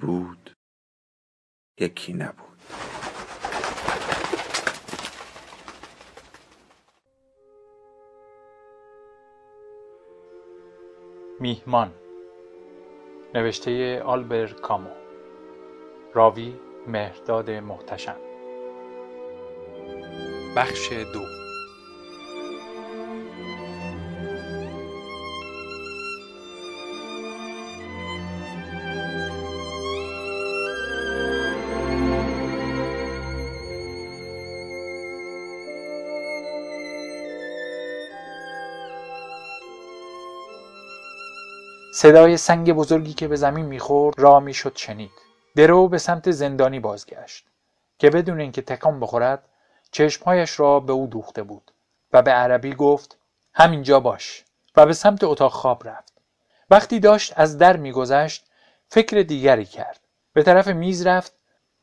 بود یکی نبود. میهمان نوشته آلبر کامو. راوی مهرداد محتشم. بخش دو. صدای سنگ بزرگی که به زمین می‌خورد را می‌شد شنید. درو به سمت زندانی بازگشت که بدون اینکه تکان بخورد چشمهایش را به او دوخته بود و به عربی گفت همینجا باش و به سمت اتاق خواب رفت. وقتی داشت از در میگذشت فکر دیگری کرد. به طرف میز رفت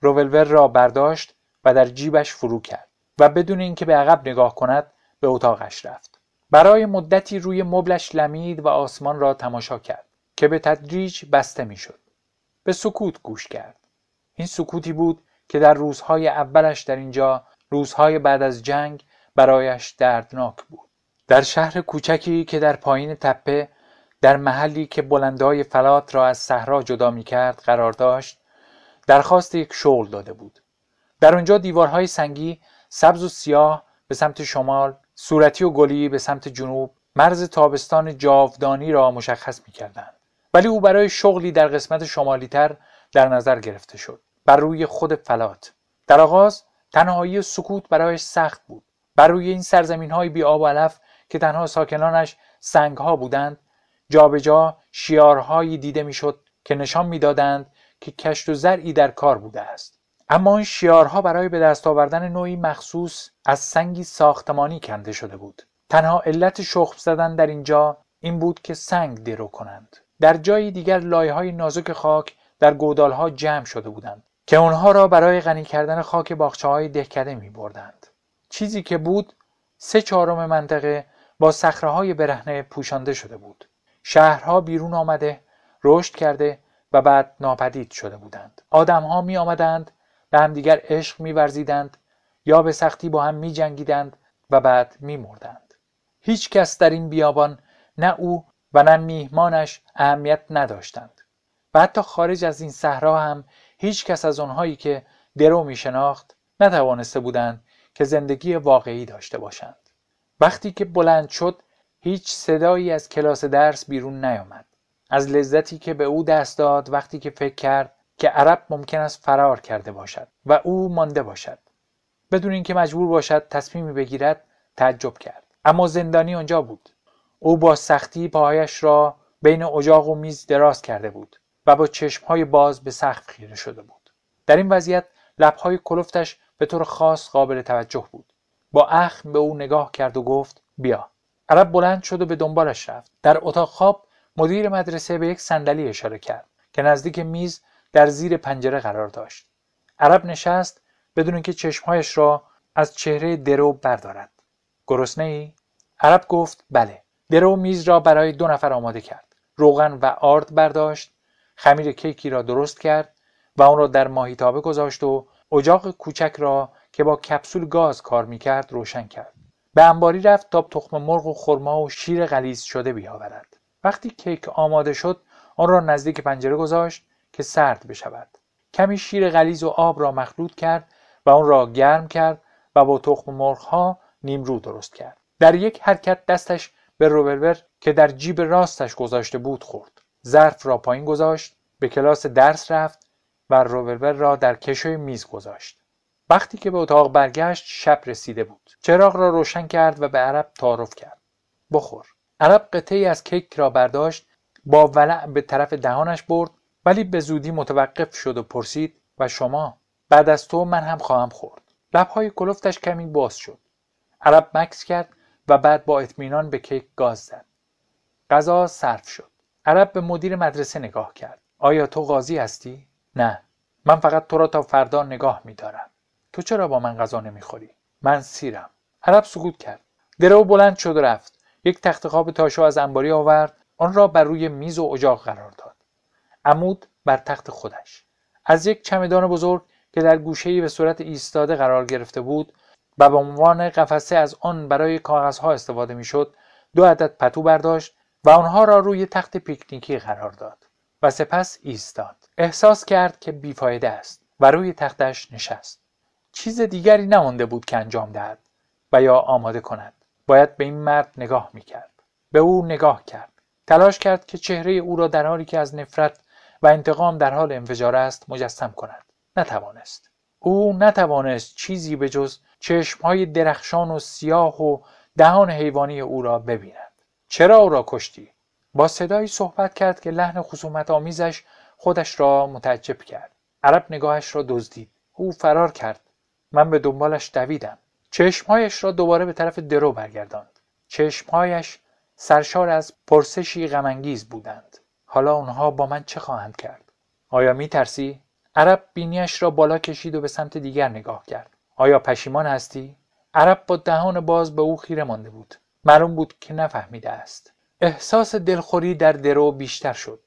روولور را برداشت و در جیبش فرو کرد و بدون اینکه به عقب نگاه کند به اتاقش رفت. برای مدتی روی مبلش لمید و آسمان را تماشا کرد. که به تدریج بسته می‌شد. به سکوت گوش کرد. این سکوتی بود که در روزهای اولش در اینجا روزهای بعد از جنگ برایش دردناک بود. در شهر کوچکی که در پایین تپه در محلی که بلندای فلات را از صحرا جدا می کرد قرار داشت درخواست یک شغل داده بود. در آنجا دیوارهای سنگی سبز و سیاه به سمت شمال صورتی و گلی به سمت جنوب مرز تابستان جاودانی را مشخص می کردند. ولی او برای شغلی در قسمت شمالی تر در نظر گرفته شد. بر روی خود فلات. در آغاز تنهایی سکوت برایش سخت بود. بر روی این سرزمین های بی آب و علف که تنها ساکنانش سنگ ها بودند جابجا جا شیارهایی دیده می‌شد که نشان می‌دادند که کشت و زرعی در کار بوده است. اما این شیارها برای به دست آوردن نوعی مخصوص از سنگی ساختمانی کنده شده بود. تنها علت شخم زدن در اینجا این بود که سنگ درو کنند. در جایی دیگر لایه های نازک خاک در ها جمع شده بودند که آنها را برای غنی کردن خاک باخچه های دهکده می بردند. چیزی که بود سه چهارم منطقه با صخره های برهنه پوشانده شده بود. شهرها بیرون آمده، رشد کرده و بعد ناپدید شده بودند. آدمها می آمدند، به همدیگر عشق می ورزیدند یا به سختی با هم می جنگیدند و بعد می مردند. هیچ کس در این بیابان نه او و میهمانش اهمیت نداشتند. و حتی خارج از این صحرا هم هیچ کس از آنهایی که درو می شناخت نتوانسته بودند که زندگی واقعی داشته باشند. وقتی که بلند شد هیچ صدایی از کلاس درس بیرون نیامد. از لذتی که به او دست داد وقتی که فکر کرد که عرب ممکن است فرار کرده باشد و او مانده باشد. بدون اینکه مجبور باشد تصمیمی بگیرد تعجب کرد. اما زندانی آنجا بود. او با سختی پاهایش را بین اجاق و میز دراز کرده بود و با چشمهای باز به سقف خیره شده بود. در این وضعیت لبهای کلفتش به طور خاص قابل توجه بود. با اخم به او نگاه کرد و گفت بیا. عرب بلند شد و به دنبالش رفت. در اتاق خواب مدیر مدرسه به یک صندلی اشاره کرد که نزدیک میز در زیر پنجره قرار داشت. عرب نشست بدون اینکه چشمهایش را از چهره درو بردارد. گرسنه ای؟ عرب گفت بله. درو میز را برای دو نفر آماده کرد. روغن و آرد برداشت. خمیر کیکی را درست کرد و آن را در ماهیتابه گذاشت و اجاق کوچک را که با کپسول گاز کار می‌کرد روشن کرد. به انباری رفت تا تخم مرغ و خرما و شیر غلیظ شده بیاورد. وقتی کیک آماده شد آن را نزدیک پنجره گذاشت که سرد بشود. کمی شیر غلیظ و آب را مخلوط کرد و آن را گرم کرد و با تخم مرغ ها نیمرو درست کرد. در یک حرکت دستش به روبرور که در جیب راستش گذاشته بود خورد. ظرف را پایین گذاشت به کلاس درس رفت و روبرور را در کشوی میز گذاشت. وقتی که به اتاق برگشت شب رسیده بود. چراغ را روشن کرد و به عرب تعارف کرد. بخور. عرب قطعی از کیک را برداشت با ولع به طرف دهانش برد ولی به زودی متوقف شد و پرسید و شما؟ بعد از تو من هم خواهم خورد. لبهای کلفتش کمی باز شد. عرب مکس کرد و بعد با اطمینان به کیک گاز زد. غذا صرف شد. عرب به مدیر مدرسه نگاه کرد. آیا تو قاضی هستی؟ نه. من فقط تو را تا فردا نگاه میدارم. تو چرا با من غذا نمی‌خوری؟ من سیرم. عرب سکوت کرد. درو بلند شد و رفت. یک تخت خواب تاشو از انباری آورد. آن را بر روی میز و اجاق قرار داد. عمود بر تخت خودش. از یک چمدان بزرگ که در گوشهای به صورت ایستاده قرار گرفته بود و به عنوان قفسه از آن برای کاغذها استفاده می‌شد دو عدد پتو برداشت و آنها را روی تخت پیکنیکی قرار داد و سپس ایستاد. احساس کرد که بیفایده است و روی تختش نشست. چیز دیگری نمانده بود که انجام دهد و یا آماده کند. باید به این مرد نگاه می‌کرد. به او نگاه کرد. تلاش کرد که چهره او را در حالی که از نفرت و انتقام در حال انفجار است مجسم کند. نتوانست. او نتوانست چیزی به جز چشمهای درخشان و سیاه و دهان حیوانی او را ببیند. چرا او را کشتی؟ با صدایی صحبت کرد که لحن خصومت آمیزش خودش را متعجب کرد. عرب نگاهش را دزدید. او فرار کرد. من به دنبالش دویدم. چشمهایش را دوباره به طرف درو برگرداند. چشمهایش سرشار از پرسشی غمانگیز بودند. حالا آنها با من چه خواهند کرد؟ آیا می ترسی؟ عرب بینیش را بالا کشید و به سمت دیگر نگاه کرد. آیا پشیمان هستی؟ عرب با دهان باز به او خیره مانده بود. معلوم بود که نفهمیده است. احساس دلخوری در درو بیشتر شد.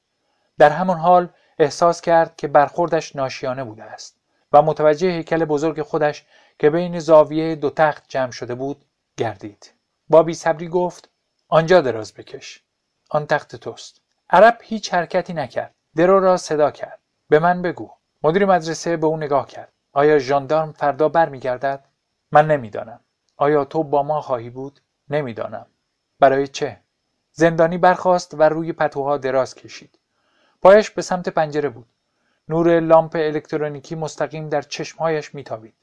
در همان حال احساس کرد که برخوردش ناشیانه بوده است و متوجه هیکل بزرگ خودش که بین زاویه دو تخت جمع شده بود گردید. با صبری گفت آنجا دراز بکش. آن تخت توست. عرب هیچ حرکتی نکرد. درو را صدا کرد. به من بگو. مدیر مدرسه به او نگاه کرد. آیا ژاندارم فردا برمیگردد؟ من نمی‌دانم. آیا تو با ما خواهی بود؟ نمی‌دانم. برای چه؟ زندانی برخاست و روی پتوها دراز کشید. پایش به سمت پنجره بود. نور لامپ الکترونیکی مستقیم در چشمهایش میتابید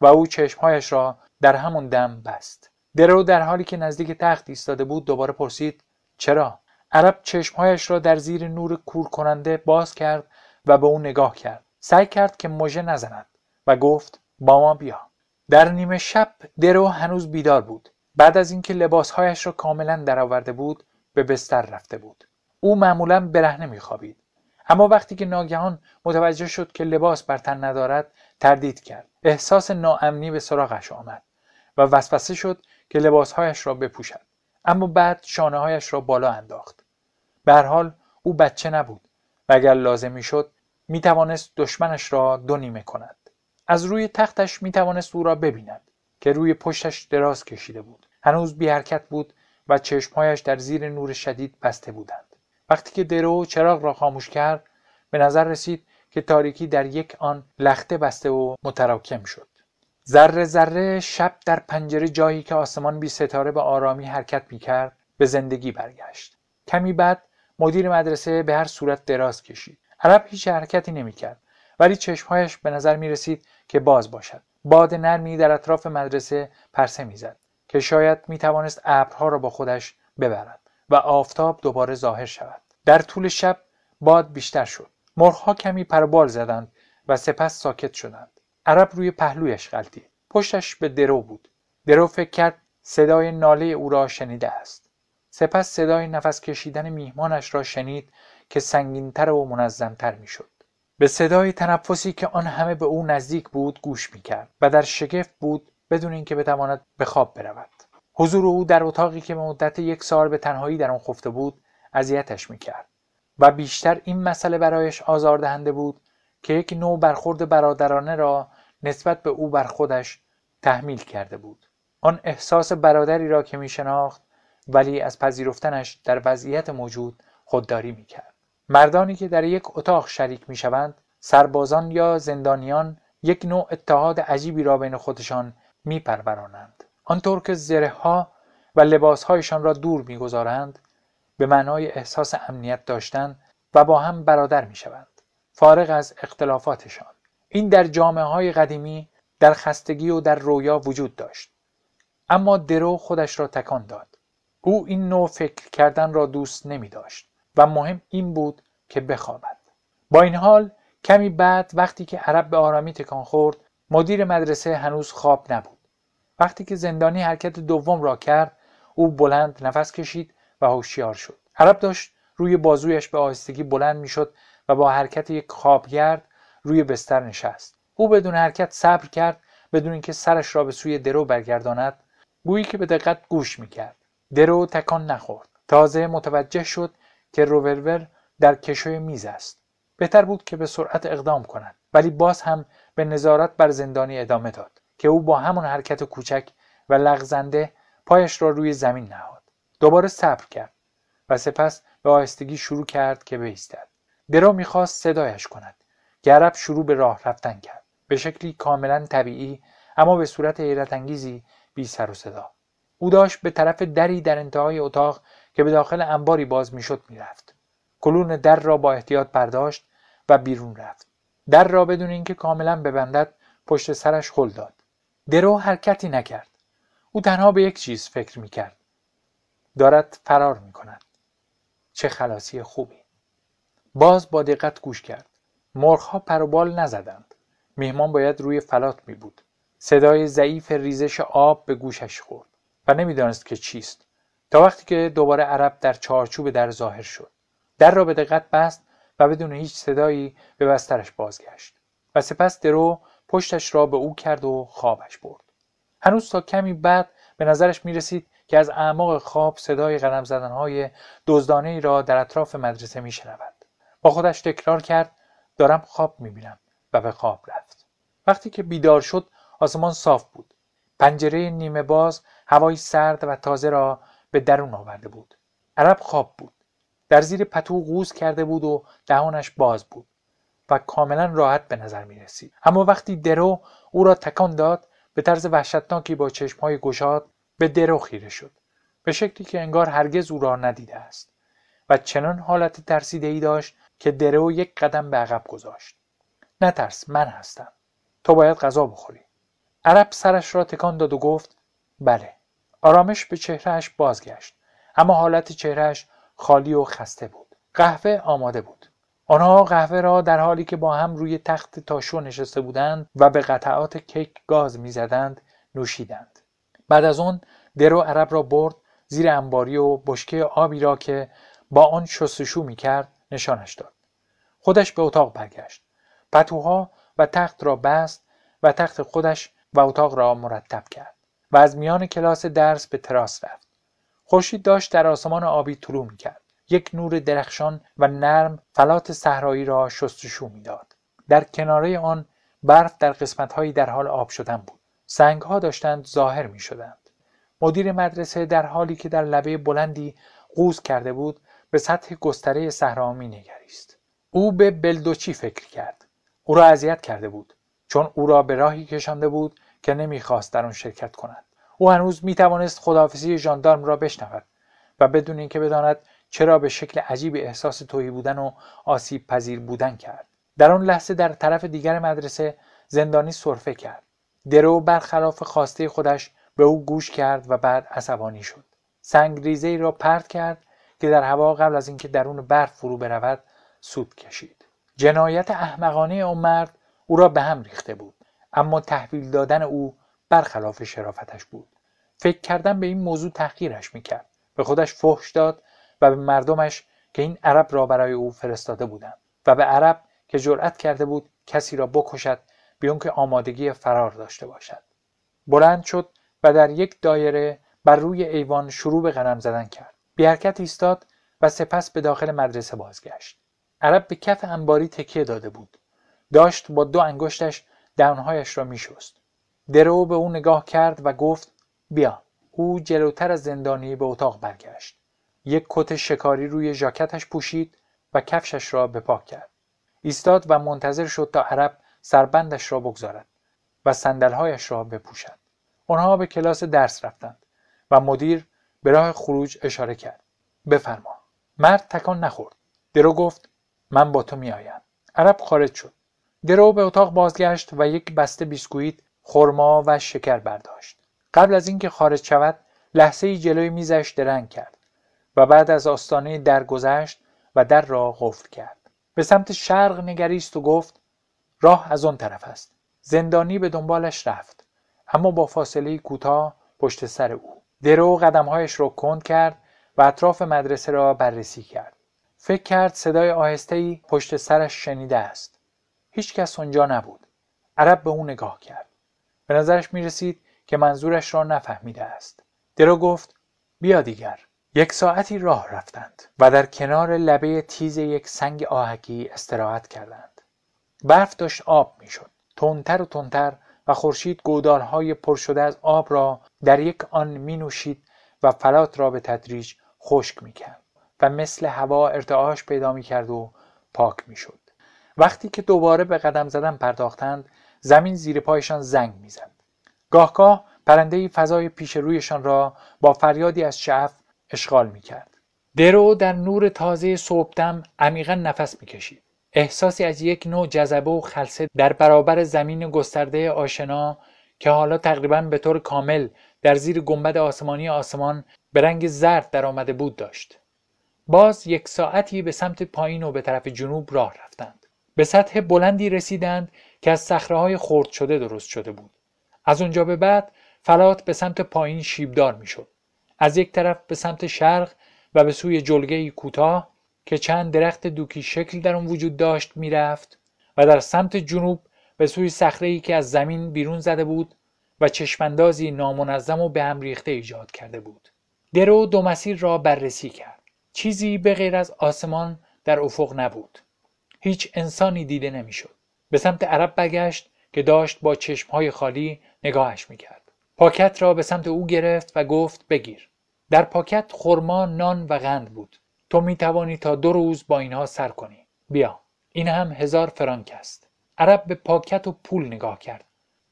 و او چشمهایش را در همون دم بست. درو در حالی که نزدیک تخت ایستاده بود دوباره پرسید چرا؟ عرب چشمهایش را در زیر نور کور کننده باز کرد و به او نگاه کرد. سعی کرد که مژه نزند و گفت با ما بیا. در نیمه شب درو هنوز بیدار بود. بعد از اینکه لباسهایش را کاملا درآورده بود به بستر رفته بود. او معمولا برهنه میخوابید. اما وقتی که ناگهان متوجه شد که لباس بر تن ندارد تردید کرد. احساس ناامنی به سراغش آمد و وسوسه شد که لباسهایش را بپوشد. اما بعد شانههایش را بالا انداخت. به حال او بچه نبود. و اگر لازم می‌شد می توانست دشمنش را دو نیمه کند. از روی تختش می توانست او را ببیند که روی پشتش دراز کشیده بود. هنوز بی حرکت بود و چشمهایش در زیر نور شدید بسته بودند. وقتی که درو چراغ را خاموش کرد به نظر رسید که تاریکی در یک آن لخته بسته و متراکم شد. ذره ذره شب در پنجره جایی که آسمان بی ستاره به آرامی حرکت می کرد به زندگی برگشت. کمی بعد مدیر مدرسه به هر صورت دراز کشید. عرب هیچ حرکتی نمی‌کرد. ولی چشمهایش به نظر می رسید که باز باشد. باد نرمی در اطراف مدرسه پرسه می‌زد که شاید می توانست ابرها را با خودش ببرد و آفتاب دوباره ظاهر شود. در طول شب باد بیشتر شد. مرغها کمی پربال زدند و سپس ساکت شدند. عرب روی پهلویش غلطید. پشتش به درو بود. درو فکر کرد صدای ناله او را شنیده است. سپس صدای نفس کشیدن میهمانش را شنید که سنگینتر و منظمتر می‌شد. به صدای تنفسی که آن همه به او نزدیک بود گوش می‌کرد و در شگفت بود بدون اینکه بتواند به خواب برود. حضور او در اتاقی که مدت یک سال به تنهایی در آن خفته بود اذیتش می‌کرد و بیشتر این مسئله برایش آزاردهنده بود که یک نوع برخورد برادرانه را نسبت به او بر خودش تحمیل کرده بود. آن احساس برادری را که می شناخت ولی از پذیرفتنش در وضعیت موجود خودداری می کرد. مردانی که در یک اتاق شریک می شوند سربازان یا زندانیان یک نوع اتحاد عجیبی را بین خودشان می پرورانند. آنطور که زره ها و لباسهایشان را دور می‌گذارند به معنای احساس امنیت داشتن و با هم برادر می شوند. فارغ از اختلافاتشان. این در جامعه های قدیمی در خستگی و در رویا وجود داشت. اما درو خودش را تکان داد. او این نوع فکر کردن را دوست نمی داشت و مهم این بود که بخوابد. با این حال کمی بعد وقتی که عرب به آرامی تکان خورد مدیر مدرسه هنوز خواب نبود. وقتی که زندانی حرکت دوم را کرد او بلند نفس کشید و هوشیار شد. عرب داشت روی بازویش به آهستگی بلند می‌شد و با حرکت یک خوابگرد روی بستر نشست. او بدون حرکت صبر کرد بدون اینکه سرش را به سوی درو برگرداند. گویی که به دقت گوش می‌کرد. درو تکان نخورد. تازه متوجه شد که روورور در کشوی میز است. بهتر بود که به سرعت اقدام کند. ولی باز هم به نظارت بر زندانی ادامه داد که او با همان حرکت کوچک و لغزنده پایش را روی زمین نهاد. دوباره صبر کرد و سپس به آهستگی شروع کرد که بایستد. درو می‌خواست صدایش کند. گرب شروع به راه رفتن کرد. به شکلی کاملا طبیعی اما به صورت حیرت انگیزی بی سر و صدا. او داشت به طرف دری در انتهای اتاق که به داخل انباری باز می‌شد می‌رفت. کلون در را با احتیاط برداشت و بیرون رفت. در را بدون اینکه کاملا ببندد پشت سرش خل داد. درو حرکتی نکرد. او تنها به یک چیز فکر می‌کرد. دارد فرار می‌کند. چه خلاصی خوبی. باز با دقت گوش کرد. مرغها پر و بال نزدند. میهمان باید روی فلات می بود صدای ضعیف ریزش آب به گوشش خورد. و نمی‌دانست که چیست تا وقتی که دوباره عرب در چارچوب در ظاهر شد در را به دقت بست و بدون هیچ صدایی به بسترش بازگشت و سپس درو پشتش را به او کرد و خوابش برد هنوز تا کمی بعد به نظرش می رسید که از اعماق خواب صدای قدم زدنهای دزدانه ای را در اطراف مدرسه می شنود. با خودش تکرار کرد دارم خواب می بینم و به خواب رفت. وقتی که بیدار شد آسمان صاف بود. پنجره نیمه باز هوای سرد و تازه را به درون آورده بود. عرب خواب بود. در زیر پتو قوز کرده بود و دهانش باز بود و کاملا راحت به نظر می رسید. اما وقتی درو او را تکان داد به طرز وحشتناکی با چشمهای گشاد به درو خیره شد به شکلی که انگار هرگز او را ندیده است و چنان حالت ترسیده ای داشت که درو یک قدم به عقب گذاشت نترس من هستم تو باید غذا بخوری عرب سرش را تکان داد و گفت بله. آرامش به چهرهش بازگشت. اما حالت چهرهش خالی و خسته بود. قهوه آماده بود. آنها قهوه را در حالی که با هم روی تخت تاشو نشسته بودند و به قطعات کیک گاز می‌زدند نوشیدند. بعد از آن درو عرب را برد زیر انباری و بشکه آبی را که با آن شستشو می‌کرد نشانش داد. خودش به اتاق برگشت. پتوها و تخت را بست و تخت خودش و اتاق را مرتب کرد. و از میان کلاس درس به تراس رفت خورشید داشت در آسمان آبی طلوع می‌کرد یک نور درخشان و نرم فلات صحرایی را شستشو می‌داد در کناره آن برف در قسمتهایی در حال آب شدن بود سنگها داشتند ظاهر می شدند. مدیر مدرسه در حالی که در لبه بلندی قوز کرده بود به سطح گستره صحرا می نگریست. او به بلدوچی فکر کرد. او را اذیت کرده بود چون او را به راهی کشانده بود که نمی‌خواست در آن شرکت کند. او هنوز می توانست خداحافظی ژاندارم را بشنود و بدون اینکه بداند چرا به شکل عجیب احساس توهی بودن و آسیب پذیر بودن کرد. در آن لحظه در طرف دیگر مدرسه زندانی صرفه کرد. درو برخلاف خواسته خودش به او گوش کرد و بعد عصبانی شد سنگ ریزه را پرت کرد که در هوا قبل از اینکه درون برف فرو برود سود کشید جنایت احمقانه اون مرد او را به هم ریخته بود اما تحویل دادن او برخلاف شرافتش بود. فکر کردن به این موضوع تحقیرش می‌کرد. به خودش فحش داد و به مردمش که این عرب را برای او فرستاده بودند و به عرب که جرأت کرده بود کسی را بکشد بیان که آمادگی فرار داشته باشد. بلند شد و در یک دایره بر روی ایوان شروع به قدم زدن کرد. بی حرکت ایستاد و سپس به داخل مدرسه بازگشت. عرب به کف انباری تکیه داده بود. داشت با دو انگشتش دهانهایش را میشست. درو به او نگاه کرد و گفت بیا. او جلوتر از زندانی به اتاق برگشت. یک کت شکاری روی ژاکتش پوشید و کفشش را به پاک کرد. ایستاد و منتظر شد تا عرب سربندش را بگذارد و صندلهایش را بپوشد. آنها به کلاس درس رفتند و مدیر به راه خروج اشاره کرد. بفرما. مرد تکان نخورد. درو گفت من با تو میآیم. عرب خارج شد. درو به اتاق بازگشت و یک بسته بیسکویت خرما و شکر برداشت. قبل از اینکه خارج شود لحظه جلوی میزش درنگ کرد و بعد از آستانه در گذشت و در را قفل کرد. به سمت شرق نگریست و گفت راه از آن طرف است. زندانی به دنبالش رفت اما با فاصله کوتاه پشت سر او. درو قدمهایش را کند کرد و اطراف مدرسه را بررسی کرد. فکر کرد صدای آهستهای پشت سرش شنیده است. هیچ کس آنجا نبود. عرب به او نگاه کرد. به نظرش می رسید که منظورش را نفهمیده است. درو گفت بیا دیگر. یک ساعتی راه رفتند و در کنار لبه تیز یک سنگ آهکی استراحت کردند. برف داشت آب می‌شد. تندتر و تندتر و خورشید گودالهای پر شده از آب را در یک آن می نوشید و فلات را به تدریج خشک می کرد و مثل هوا ارتعاش پیدا می کرد و پاک می شد. وقتی که دوباره به قدم زدن پرداختند زمین زیر پایشان زنگ می‌زد. گاهگاه پرنده فضای پیش رویشان را با فریادی از شعف اشغال می کرد. درو در نور تازه صبحدم عمیقا نفس می‌کشید. احساسی از یک نوع جذبه و خلصه در برابر زمین گسترده آشنا که حالا تقریبا به طور کامل در زیر گنبد آسمانی آسمان به رنگ زرد در آمده بود داشت. باز یک ساعتی به سمت پایین و به طرف جنوب راه رفتند. به سطح بلندی رسیدند که از صخره خرد شده درست شده بود. از اونجا به بعد فلات به سمت پایین شیبدار می‌شد. از یک طرف به سمت شرق و به سوی جلگه کوتاه که چند درخت دوکی شکل در آن وجود داشت می‌رفت و در سمت جنوب به سوی صخره که از زمین بیرون زده بود و چشماندازی نامنظم و به هم ریخته ایجاد کرده بود درو دو مسیر را بررسی کرد چیزی به غیر از آسمان در افق نبود هیچ انسانی دیده نمی‌شد. به سمت عرب برگشت که داشت با چشمهای خالی نگاهش می‌کرد. پاکت را به سمت او گرفت و گفت بگیر. در پاکت خرما نان و قند بود. تو می توانی تا دو روز با اینها سر کنی. بیا. این هم هزار فرانک است. عرب به پاکت و پول نگاه کرد.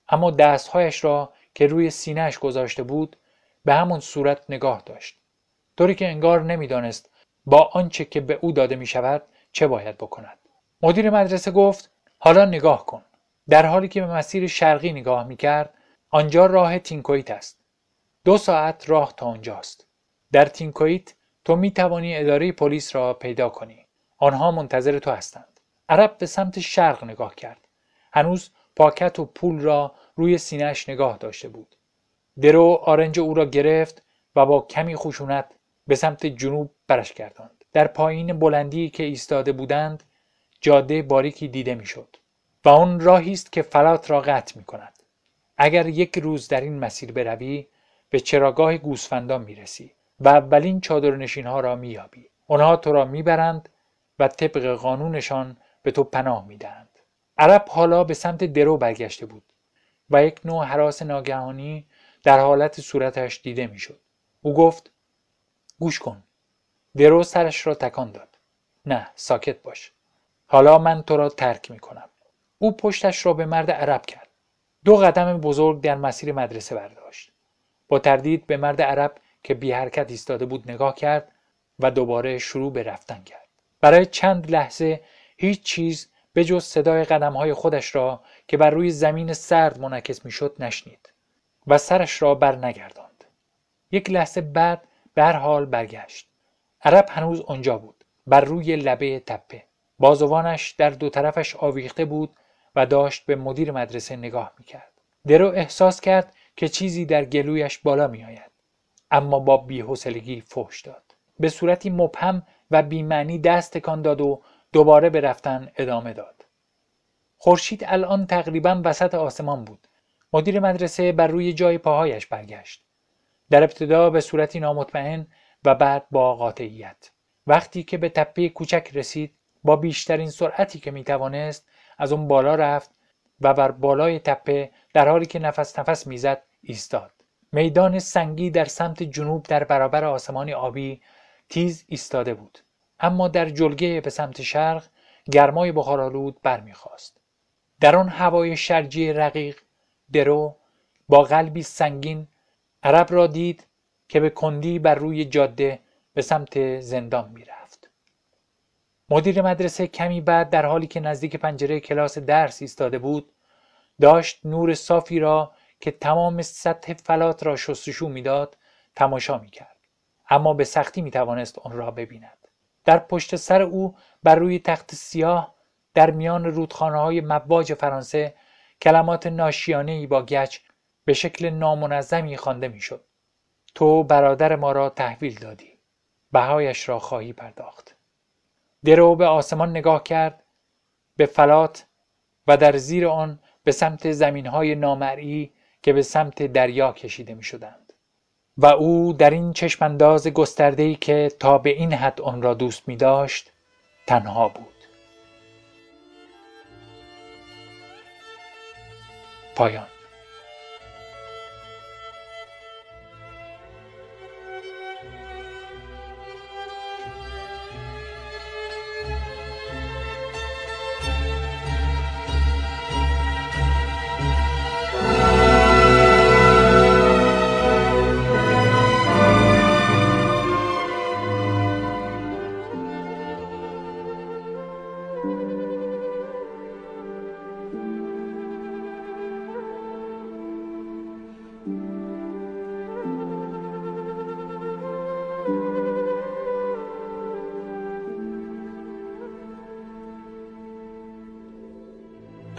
اما دستهایش را که روی سینهش گذاشته بود به همون صورت نگاه داشت. طوری که انگار نمی‌دانست با آنچه که به او داده می شود چه باید بکند. مدیر مدرسه گفت حالا نگاه کن. در حالی که به مسیر شرقی نگاه می کرد آنجا راه تینکویت است. دو ساعت راه تا آنجاست. در تینکویت تو می توانی اداره پلیس را پیدا کنی. آنها منتظر تو هستند. عرب به سمت شرق نگاه کرد. هنوز پاکت و پول را روی سینهش نگاه داشته بود. درو آرنج او را گرفت و با کمی خشونت به سمت جنوب برش گرداند. در پایین بلندی که ایستاده بودند جاده باریکی دیده می‌شد و آن راهی است که فلات را قطع می کند اگر یک روز در این مسیر بروی به چراگاه گوسفندان می‌رسی و اولین چادرنشین ها را مییابی. آنها تو را می‌برند و طبق قانونشان به تو پناه می‌دهند. عرب حالا به سمت درو برگشته بود و یک نوع حراس ناگهانی در حالت صورتش دیده می‌شد. او گفت گوش کن. درو سرش را تکان داد. نه ساکت باش. حالا من تو را ترک می‌کنم. او پشتش را به مرد عرب کرد. دو قدم بزرگ در مسیر مدرسه برداشت. با تردید به مرد عرب که بی حرکت ایستاده بود نگاه کرد و دوباره شروع به رفتن کرد. برای چند لحظه هیچ چیز به جز صدای قدم های خودش را که بر روی زمین سرد منعکس می‌شد نشنید و سرش را بر نگرداند. یک لحظه بعد به هر حال برگشت. عرب هنوز آنجا بود. بر روی لبه تپه. بازوانش در دو طرفش آویخته بود و داشت به مدیر مدرسه نگاه می‌کرد. درو احساس کرد که چیزی در گلویش بالا میآید اما با بیحوصلگی فحش داد. به صورتی مبهم و بیمعنی دست تکان داد و دوباره به رفتن ادامه داد. خورشید الان تقریبا وسط آسمان بود. مدیر مدرسه بر روی جای پاهایش برگشت. در ابتدا به صورتی نامطمئن و بعد با قاطعیت. وقتی که به تپه کوچک رسید با بیشترین سرعتی که می‌توانست از اون بالا رفت و بر بالای تپه در حالی که نفس نفس می‌زد ایستاد. میدان سنگی در سمت جنوب در برابر آسمانی آبی تیز ایستاده بود. اما در جلگه به سمت شرق گرمای بخارآلود برمیخواست در آن هوای شرجی رقیق درو با قلبی سنگین عرب را دید که به کندی بر روی جاده به سمت زندان می‌رفت. مدیر مدرسه کمی بعد در حالی که نزدیک پنجره کلاس درس ایستاده بود داشت نور صافی را که تمام سطح فلات را شستشو می‌داد تماشا می کرد. اما به سختی می توانست آن را ببیند. در پشت سر او بر روی تخت سیاه در میان رودخانه های مواج فرانسه کلمات ناشیانه ای با گچ به شکل نامنظمی خوانده می‌شد. تو برادر ما را تحویل دادی. بهایش را خواهی پرداخت. درو به آسمان نگاه کرد به فلات و در زیر آن به سمت زمین های نامرئی که به سمت دریا کشیده می شدند. و او در این چشمانداز گسترده‌ای که تا به این حد آن را دوست می داشت تنها بود. پایان